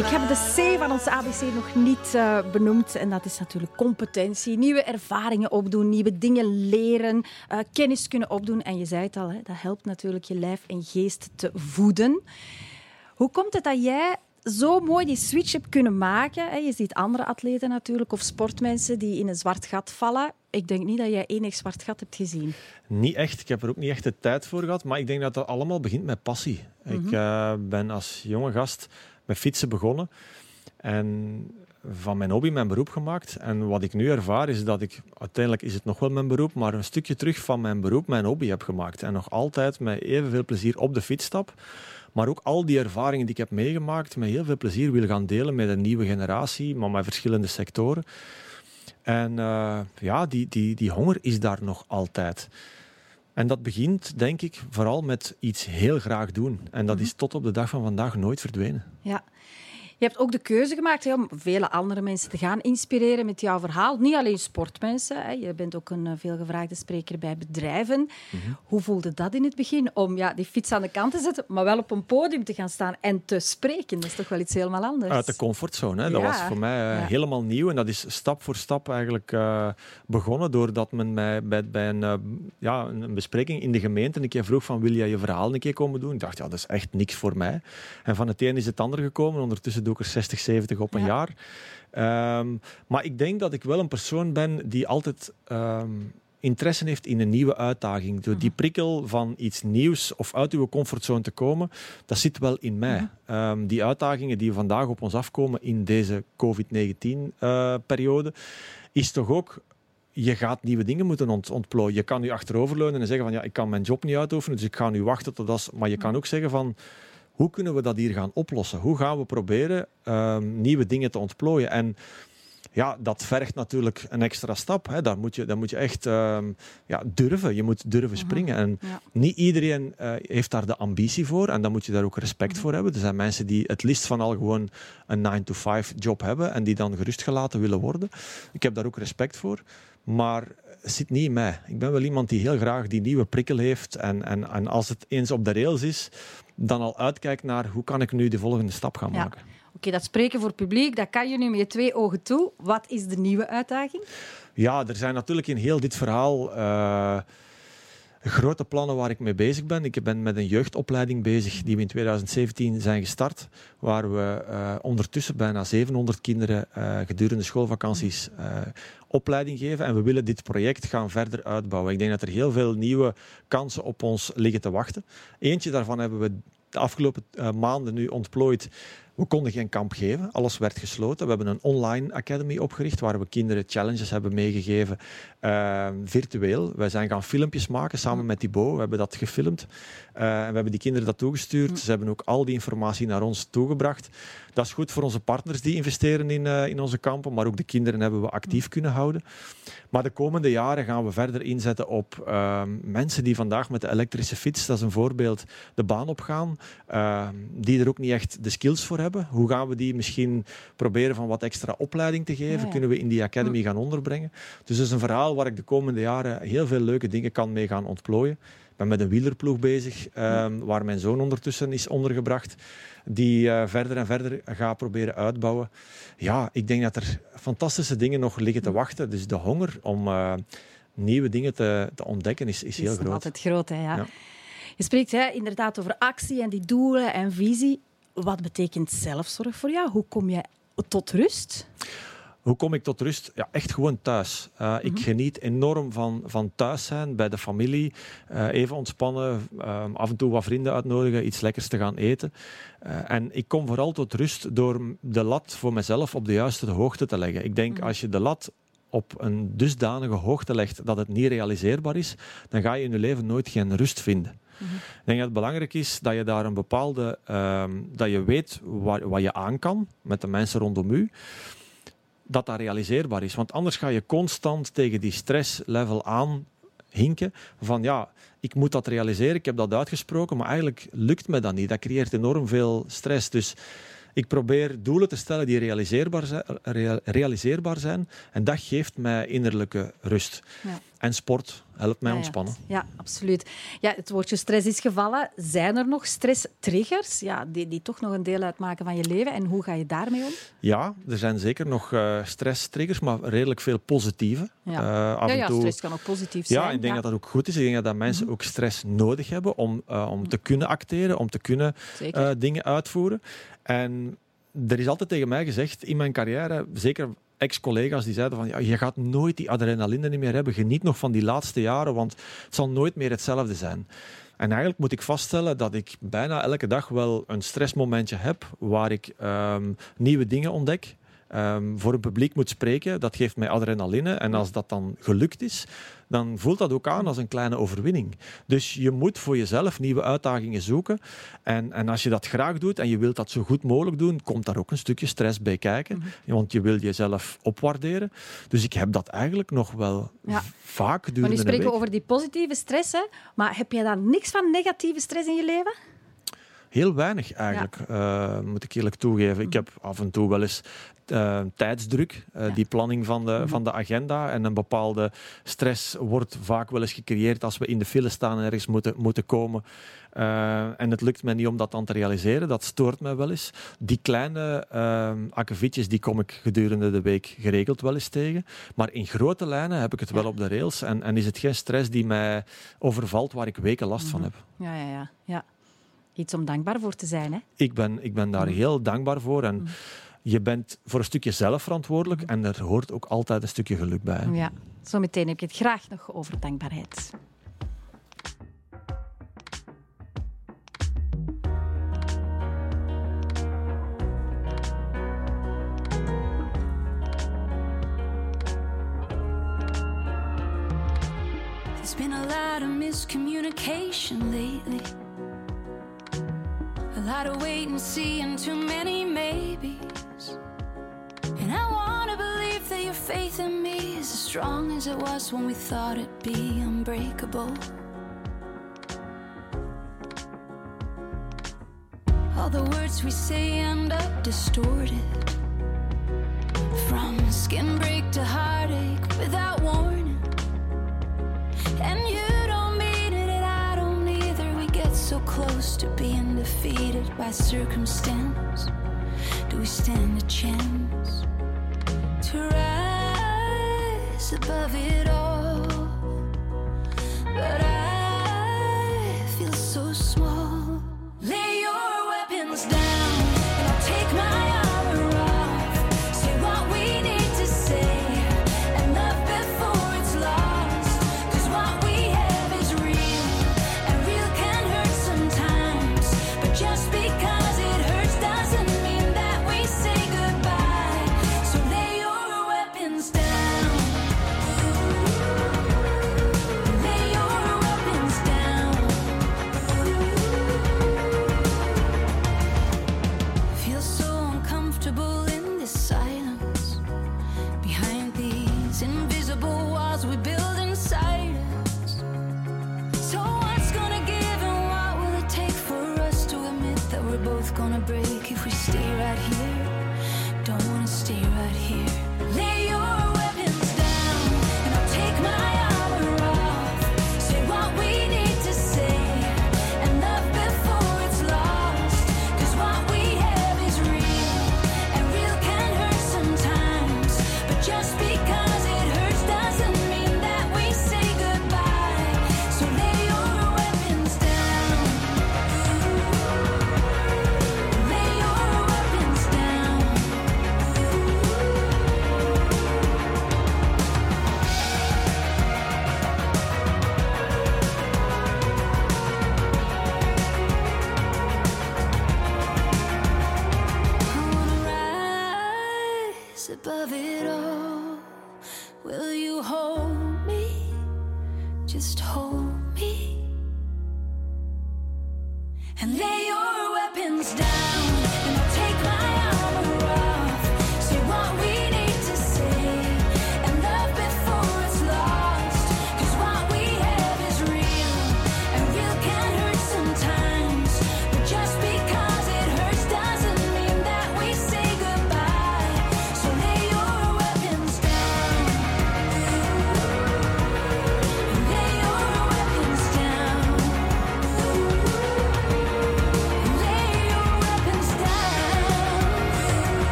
Ik heb de C van ons ABC nog niet eh, benoemd. En dat is natuurlijk competentie. Nieuwe ervaringen opdoen, nieuwe dingen leren, eh, kennis kunnen opdoen. En je zei het al, hè, dat helpt natuurlijk je lijf en geest te voeden. Hoe komt het dat jij zo mooi die switch hebt kunnen maken. Hè. Je ziet andere atleten natuurlijk, of sportmensen die in een zwart gat vallen. Ik denk niet dat jij enig zwart gat hebt gezien. Niet echt. Ik heb er ook niet echt de tijd voor gehad. Maar ik denk dat dat allemaal begint met passie. Ik eh, ben als jonge gast met fietsen begonnen. En van mijn hobby mijn beroep gemaakt. En wat ik nu ervaar is dat ik, uiteindelijk is het nog wel mijn beroep, maar een stukje terug van mijn beroep mijn hobby heb gemaakt. En nog altijd met evenveel plezier op de fiets stap. Maar ook al die ervaringen die ik heb meegemaakt, met heel veel plezier wil gaan delen met een nieuwe generatie, maar met verschillende sectoren. En eh, ja, die, die, die honger is daar nog altijd. En dat begint, denk ik, vooral met iets heel graag doen. En dat is tot op de dag van vandaag nooit verdwenen. Ja. Je hebt ook de keuze gemaakt hè, om vele andere mensen te gaan inspireren met jouw verhaal. Niet alleen sportmensen. Hè. Je bent ook een eh, veelgevraagde spreker bij bedrijven. Hoe voelde dat in het begin? Om ja, die fiets aan de kant te zetten, maar wel op een podium te gaan staan en te spreken. Dat is toch wel iets helemaal anders. Uit de comfortzone. Hè. Dat Ja, was voor mij eh, ja. helemaal nieuw. En dat is stap voor stap eigenlijk eh, begonnen. Doordat men mij bij, bij een, ja, een bespreking in de gemeente een keer vroeg van wil jij je verhaal een keer komen doen? Ik dacht, ja, dat is echt niks voor mij. En van het een is het ander gekomen. Ondertussen doe ik er 60, 70 op een Ja. jaar. Ehm, maar ik denk dat ik wel een persoon ben die altijd... ehm, interesse heeft in een nieuwe uitdaging. Door die prikkel van iets nieuws of uit uw comfortzone te komen, dat zit wel in mij. Ehm, die uitdagingen die vandaag op ons afkomen in deze COVID-19-periode, is toch ook je gaat nieuwe dingen moeten ont ontplooien. Je kan nu achteroverleunen en zeggen van ja, ik kan mijn job niet uitoefenen, dus ik ga nu wachten tot dat... Maar je kan ook zeggen van hoe kunnen we dat hier gaan oplossen? Hoe gaan we proberen ehm, nieuwe dingen te ontplooien? En ja, dat vergt natuurlijk een extra stap. Hè. Daar, moet je, daar moet je echt ehm, ja, durven. Je moet durven springen. En Ja. niet iedereen eh, heeft daar de ambitie voor. En dan moet je daar ook respect voor hebben. Er zijn mensen die het liefst van al gewoon een 9-to-5 job hebben en die dan gerustgelaten willen worden. Ik heb daar ook respect voor. Maar het zit niet in mij. Ik ben wel iemand die heel graag die nieuwe prikkel heeft. En, en, en als het eens op de rails is, dan al uitkijkt naar hoe kan ik nu de volgende stap gaan Ja. maken. Oké, dat spreken voor publiek, dat kan je nu met je twee ogen toe. Wat is de nieuwe uitdaging? Ja, er zijn natuurlijk in heel dit verhaal eh, grote plannen waar ik mee bezig ben. Ik ben met een jeugdopleiding bezig die we in 2017 zijn gestart, waar we eh, ondertussen bijna 700 kinderen eh, gedurende schoolvakanties eh, opleiding geven. En we willen dit project gaan verder uitbouwen. Ik denk dat er heel veel nieuwe kansen op ons liggen te wachten. Eentje daarvan hebben we de afgelopen maanden nu ontplooid. We konden geen kamp geven, alles werd gesloten. We hebben een online academy opgericht waar we kinderen challenges hebben meegegeven, eh, virtueel. Wij zijn gaan filmpjes maken samen met Thibaut. We hebben dat gefilmd en we hebben die kinderen dat toegestuurd. Ze hebben ook al die informatie naar ons toegebracht. Dat is goed voor onze partners die investeren in, eh, in onze kampen, maar ook de kinderen hebben we actief kunnen houden. Maar de komende jaren gaan we verder inzetten op ehm, mensen die vandaag met de elektrische fiets, dat is een voorbeeld, de baan opgaan, ehm, die er ook niet echt de skills voor hebben. Hoe gaan we die misschien proberen van wat extra opleiding te geven? Ja, ja. Kunnen we in die academy gaan onderbrengen? Dus dat is een verhaal waar ik de komende jaren heel veel leuke dingen kan mee gaan ontplooien. Ik ben met een wielerploeg bezig, ehm, waar mijn zoon ondertussen is ondergebracht, die eh, verder en verder gaat proberen uitbouwen. Ja, ik denk dat er fantastische dingen nog liggen te wachten. Dus de honger om eh, nieuwe dingen te, te ontdekken is, is heel is nog groot. altijd groot, hè, ja. Ja. Je spreekt hè, inderdaad over actie en die doelen en visie. Wat betekent zelfzorg voor jou? Hoe kom je tot rust? Hoe kom ik tot rust? Ja, echt gewoon thuis. Uh, Ik geniet enorm van, van thuis zijn, bij de familie. Uh, even ontspannen, uh, af en toe wat vrienden uitnodigen, iets lekkers te gaan eten. Uh, en ik kom vooral tot rust door de lat voor mezelf op de juiste hoogte te leggen. Ik denk, als je de lat op een dusdanige hoogte legt dat het niet realiseerbaar is, dan ga je in je leven nooit geen rust vinden. Mm-hmm. Ik denk dat het belangrijk is dat je daar een bepaalde, um, dat je weet wat, wat je aan kan met de mensen rondom u dat dat realiseerbaar is. Want anders ga je constant tegen die stresslevel aan hinken van ja, ik moet dat realiseren, ik heb dat uitgesproken, maar eigenlijk lukt me dat niet. Dat creëert enorm veel stress. Dus ik probeer doelen te stellen die realiseerbaar zijn, realiseerbaar zijn en dat geeft mij innerlijke rust. Ja. En sport helpt mij ontspannen. Ja, ja, absoluut. Ja, het woordje stress is gevallen. Zijn er nog stresstriggers ja, die, die toch nog een deel uitmaken van je leven? En hoe ga je daarmee om? Ja, er zijn zeker nog uh, stresstriggers, maar redelijk veel positieve. Ja, uh, ja, ja toe... stress kan ook positief zijn. Ja, ik denk dat dat ook goed is. Ik denk dat, dat mensen mm -hmm. ook stress nodig hebben om, uh, om te kunnen acteren, om te kunnen dingen uitvoeren. En er is altijd tegen mij gezegd in mijn carrière, zeker ex-collega's die zeiden van ja, je gaat nooit die adrenaline niet meer hebben. Geniet nog van die laatste jaren, want het zal nooit meer hetzelfde zijn. En eigenlijk moet ik vaststellen dat ik bijna elke dag wel een stressmomentje heb waar ik ehm, nieuwe dingen ontdek. ehm, voor een publiek moet spreken, dat geeft mij adrenaline. En als dat dan gelukt is, dan voelt dat ook aan als een kleine overwinning. Dus je moet voor jezelf nieuwe uitdagingen zoeken. En, en als je dat graag doet en je wilt dat zo goed mogelijk doen, komt daar ook een stukje stress bij kijken. Want je wil jezelf opwaarderen. Dus ik heb dat eigenlijk nog wel Ja. vaak Maar gedurende nu een spreken we over die positieve stress, hè? maar heb jij dan niks van negatieve stress in je leven? Heel weinig eigenlijk, eh, moet ik eerlijk toegeven. Ik heb af en toe wel eens eh, tijdsdruk, eh, die planning van de, van de agenda. En een bepaalde stress wordt vaak wel eens gecreëerd als we in de file staan en ergens moeten, moeten komen. Eh, en het lukt mij niet om dat dan te realiseren. Dat stoort mij wel eens. Die kleine akkefietjes die kom ik gedurende de week geregeld wel eens tegen. Maar in grote lijnen heb ik het wel op de rails. En, en is het geen stress die mij overvalt waar ik weken last van heb. Ja, ja, ja, ja. Iets om dankbaar voor te zijn. Hè? ik ben, ik ben daar heel dankbaar voor. En je bent voor een stukje zelf verantwoordelijk en er hoort ook altijd een stukje geluk bij. Ja. Zometeen heb ik het graag nog over dankbaarheid. There's been a lot of miscommunication lately. A lot of wait and see and too many maybes. Your faith in me is as strong as it was when we thought it'd be unbreakable. All the words we say end up distorted. From skin break to heartache without warning. And you don't mean it, and I don't either. We get so close to being defeated by circumstance. Do we stand a chance above it all?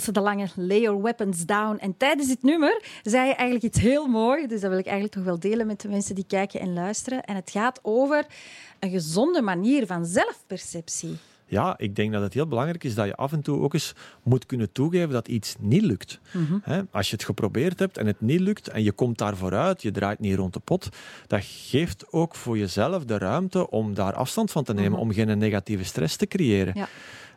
Ilse de Lange, Lay Your Weapons Down. En tijdens dit nummer zei je eigenlijk iets heel moois. Dus dat wil ik eigenlijk toch wel delen met de mensen die kijken en luisteren. En het gaat over een gezonde manier van zelfperceptie. Ja, ik denk dat het heel belangrijk is dat je af en toe ook eens moet kunnen toegeven dat iets niet lukt. Hè, Als je het geprobeerd hebt en het niet lukt en je komt daar vooruit, je draait niet rond de pot, dat geeft ook voor jezelf de ruimte om daar afstand van te nemen, om geen negatieve stress te creëren. Ja.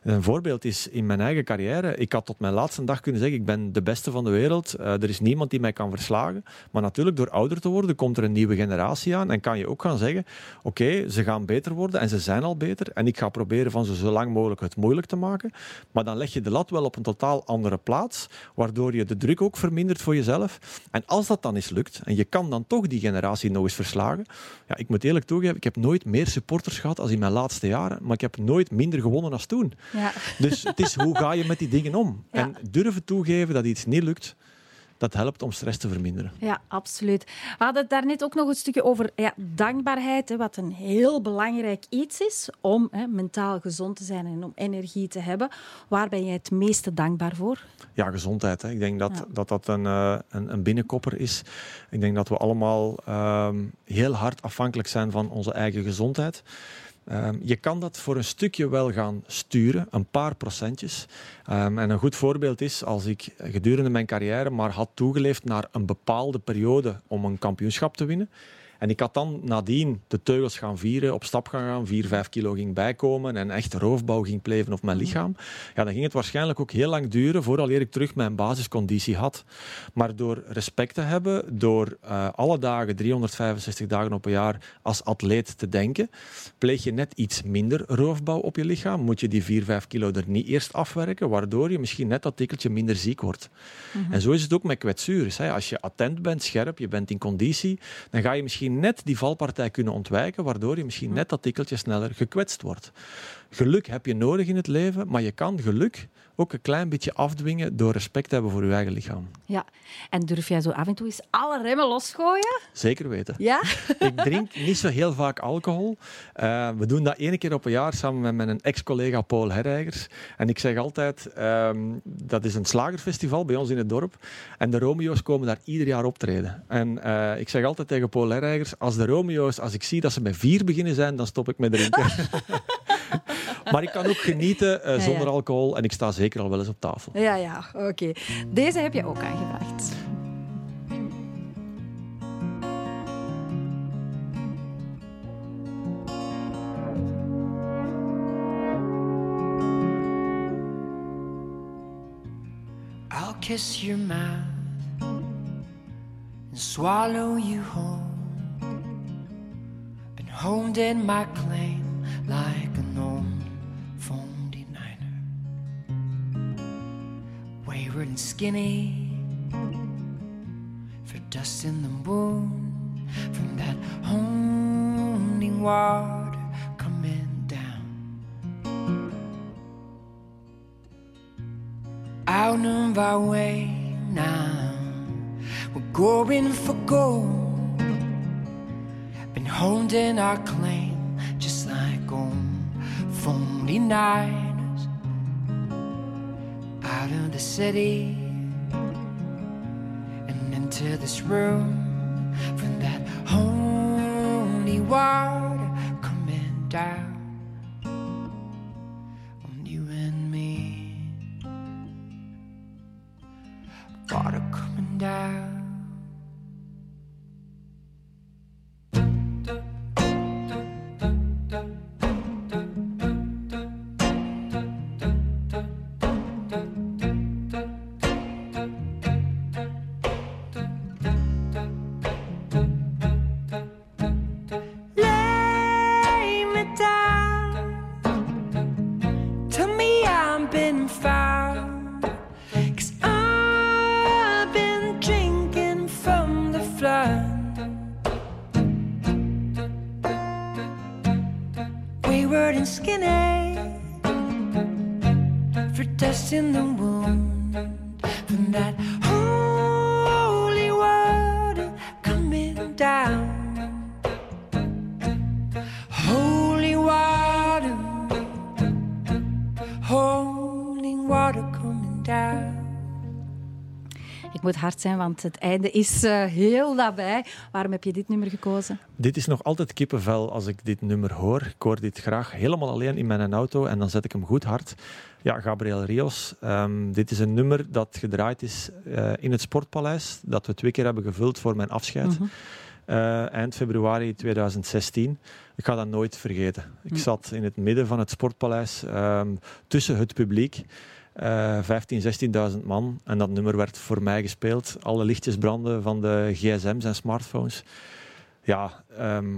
Een voorbeeld is in mijn eigen carrière. Ik had tot mijn laatste dag kunnen zeggen: ik ben de beste van de wereld. Eh, er is niemand die mij kan verslagen. Maar natuurlijk, door ouder te worden, komt er een nieuwe generatie aan. En kan je ook gaan zeggen: oké, ze gaan beter worden en ze zijn al beter. En ik ga proberen van ze zo lang mogelijk het moeilijk te maken. Maar dan leg je de lat wel op een totaal andere plaats, waardoor je de druk ook vermindert voor jezelf. En als dat dan eens lukt, en je kan dan toch die generatie nog eens verslagen. Ja, ik moet eerlijk toegeven, ik heb nooit meer supporters gehad als in mijn laatste jaren. Maar ik heb nooit minder gewonnen als toen. Ja. Dus het is hoe ga je met die dingen om? Ja. En durven toegeven dat iets niet lukt, dat helpt om stress te verminderen. Ja, absoluut. We hadden het daarnet ook nog een stukje over ja, dankbaarheid, hè, wat een heel belangrijk iets is om hè, mentaal gezond te zijn en om energie te hebben. Waar ben jij het meeste dankbaar voor? Ja, gezondheid. Hè. Ik denk dat Ja. dat, dat een, een, een binnenkopper is. Ik denk dat we allemaal ehm, heel hard afhankelijk zijn van onze eigen gezondheid. Ehm, je kan dat voor een stukje wel gaan sturen, een paar procentjes. Ehm, en een goed voorbeeld is als ik gedurende mijn carrière maar had toegeleefd naar een bepaalde periode om een kampioenschap te winnen. En ik had dan nadien de teugels gaan vieren, op stap gaan gaan, 4, 5 kilo ging bijkomen en echt roofbouw ging pleven op mijn lichaam. Ja, dan ging het waarschijnlijk ook heel lang duren voordat ik terug mijn basisconditie had. Maar door respect te hebben, door eh, alle dagen, 365 dagen op een jaar, als atleet te denken, pleeg je net iets minder roofbouw op je lichaam. Moet je die 4, 5 kilo er niet eerst afwerken, waardoor je misschien net dat tikkeltje minder ziek wordt. En zo is het ook met kwetsures. Hè. Als je attent bent, scherp, je bent in conditie, dan ga je misschien net die valpartij kunnen ontwijken, waardoor je misschien net dat tikkeltje sneller gekwetst wordt. Geluk heb je nodig in het leven, maar je kan geluk ook een klein beetje afdwingen door respect te hebben voor je eigen lichaam. Ja. En durf jij zo af en toe eens alle remmen losgooien? Zeker weten. Ja? *laughs* Ik drink niet zo heel vaak alcohol. Eh, we doen dat één keer op een jaar samen met mijn ex-collega Paul Herreigers. En ik zeg altijd, ehm, dat is een slagerfestival bij ons in het dorp. En de Romeo's komen daar ieder jaar optreden. En eh, ik zeg altijd tegen Paul Herreigers, als de Romeo's, als ik zie dat ze met vier beginnen zijn, dan stop ik met drinken. *laughs* *laughs* maar ik kan ook genieten eh, Ja, zonder ja. alcohol en ik sta zeker al wel eens op tafel. Ja, ja. Oké. Deze heb je ook aangevraagd. I'll kiss your mouth and swallow you whole. Been honed in my claim like an old phone denier. Wayward and skinny for dust in the moon from that honing water coming down. out of our way now. We're going for gold. Been honed in our claim, phony niners. Out of the city and into this room from that holy water coming down moet hard zijn, want het einde is eh, heel nabij. Waarom heb je dit nummer gekozen? Dit is nog altijd kippenvel als ik dit nummer hoor. Ik hoor dit graag helemaal alleen in mijn auto en dan zet ik hem goed hard. Ja, Gabriel Rios. Ehm, dit is een nummer dat gedraaid is eh, in het Sportpaleis, dat we twee keer hebben gevuld voor mijn afscheid. Eh, eind februari 2016. Ik ga dat nooit vergeten. Ik zat in het midden van het Sportpaleis, ehm, tussen het publiek. Eh 15, 16.000 man. En dat nummer werd voor mij gespeeld. Alle lichtjes branden van de gsm's en smartphones. Ja, ehm,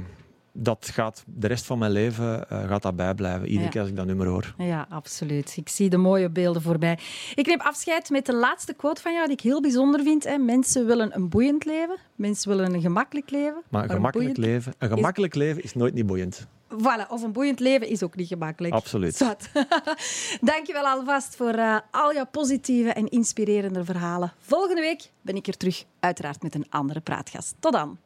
dat gaat de rest van mijn leven eh, gaat dat bijblijven. Iedere Ja. keer als ik dat nummer hoor. Ja, absoluut. Ik zie de mooie beelden voorbij. Ik neem afscheid met de laatste quote van jou, die ik heel bijzonder vind. Hè. Mensen willen een boeiend leven. Mensen willen een gemakkelijk leven. Maar een gemakkelijk, leven, een gemakkelijk leven is nooit niet boeiend. Voilà, of een boeiend leven is ook niet gemakkelijk. Absoluut. Zwat. *laughs* Dankjewel alvast voor eh, al jouw positieve en inspirerende verhalen. Volgende week ben ik er terug, uiteraard met een andere praatgast. Tot dan.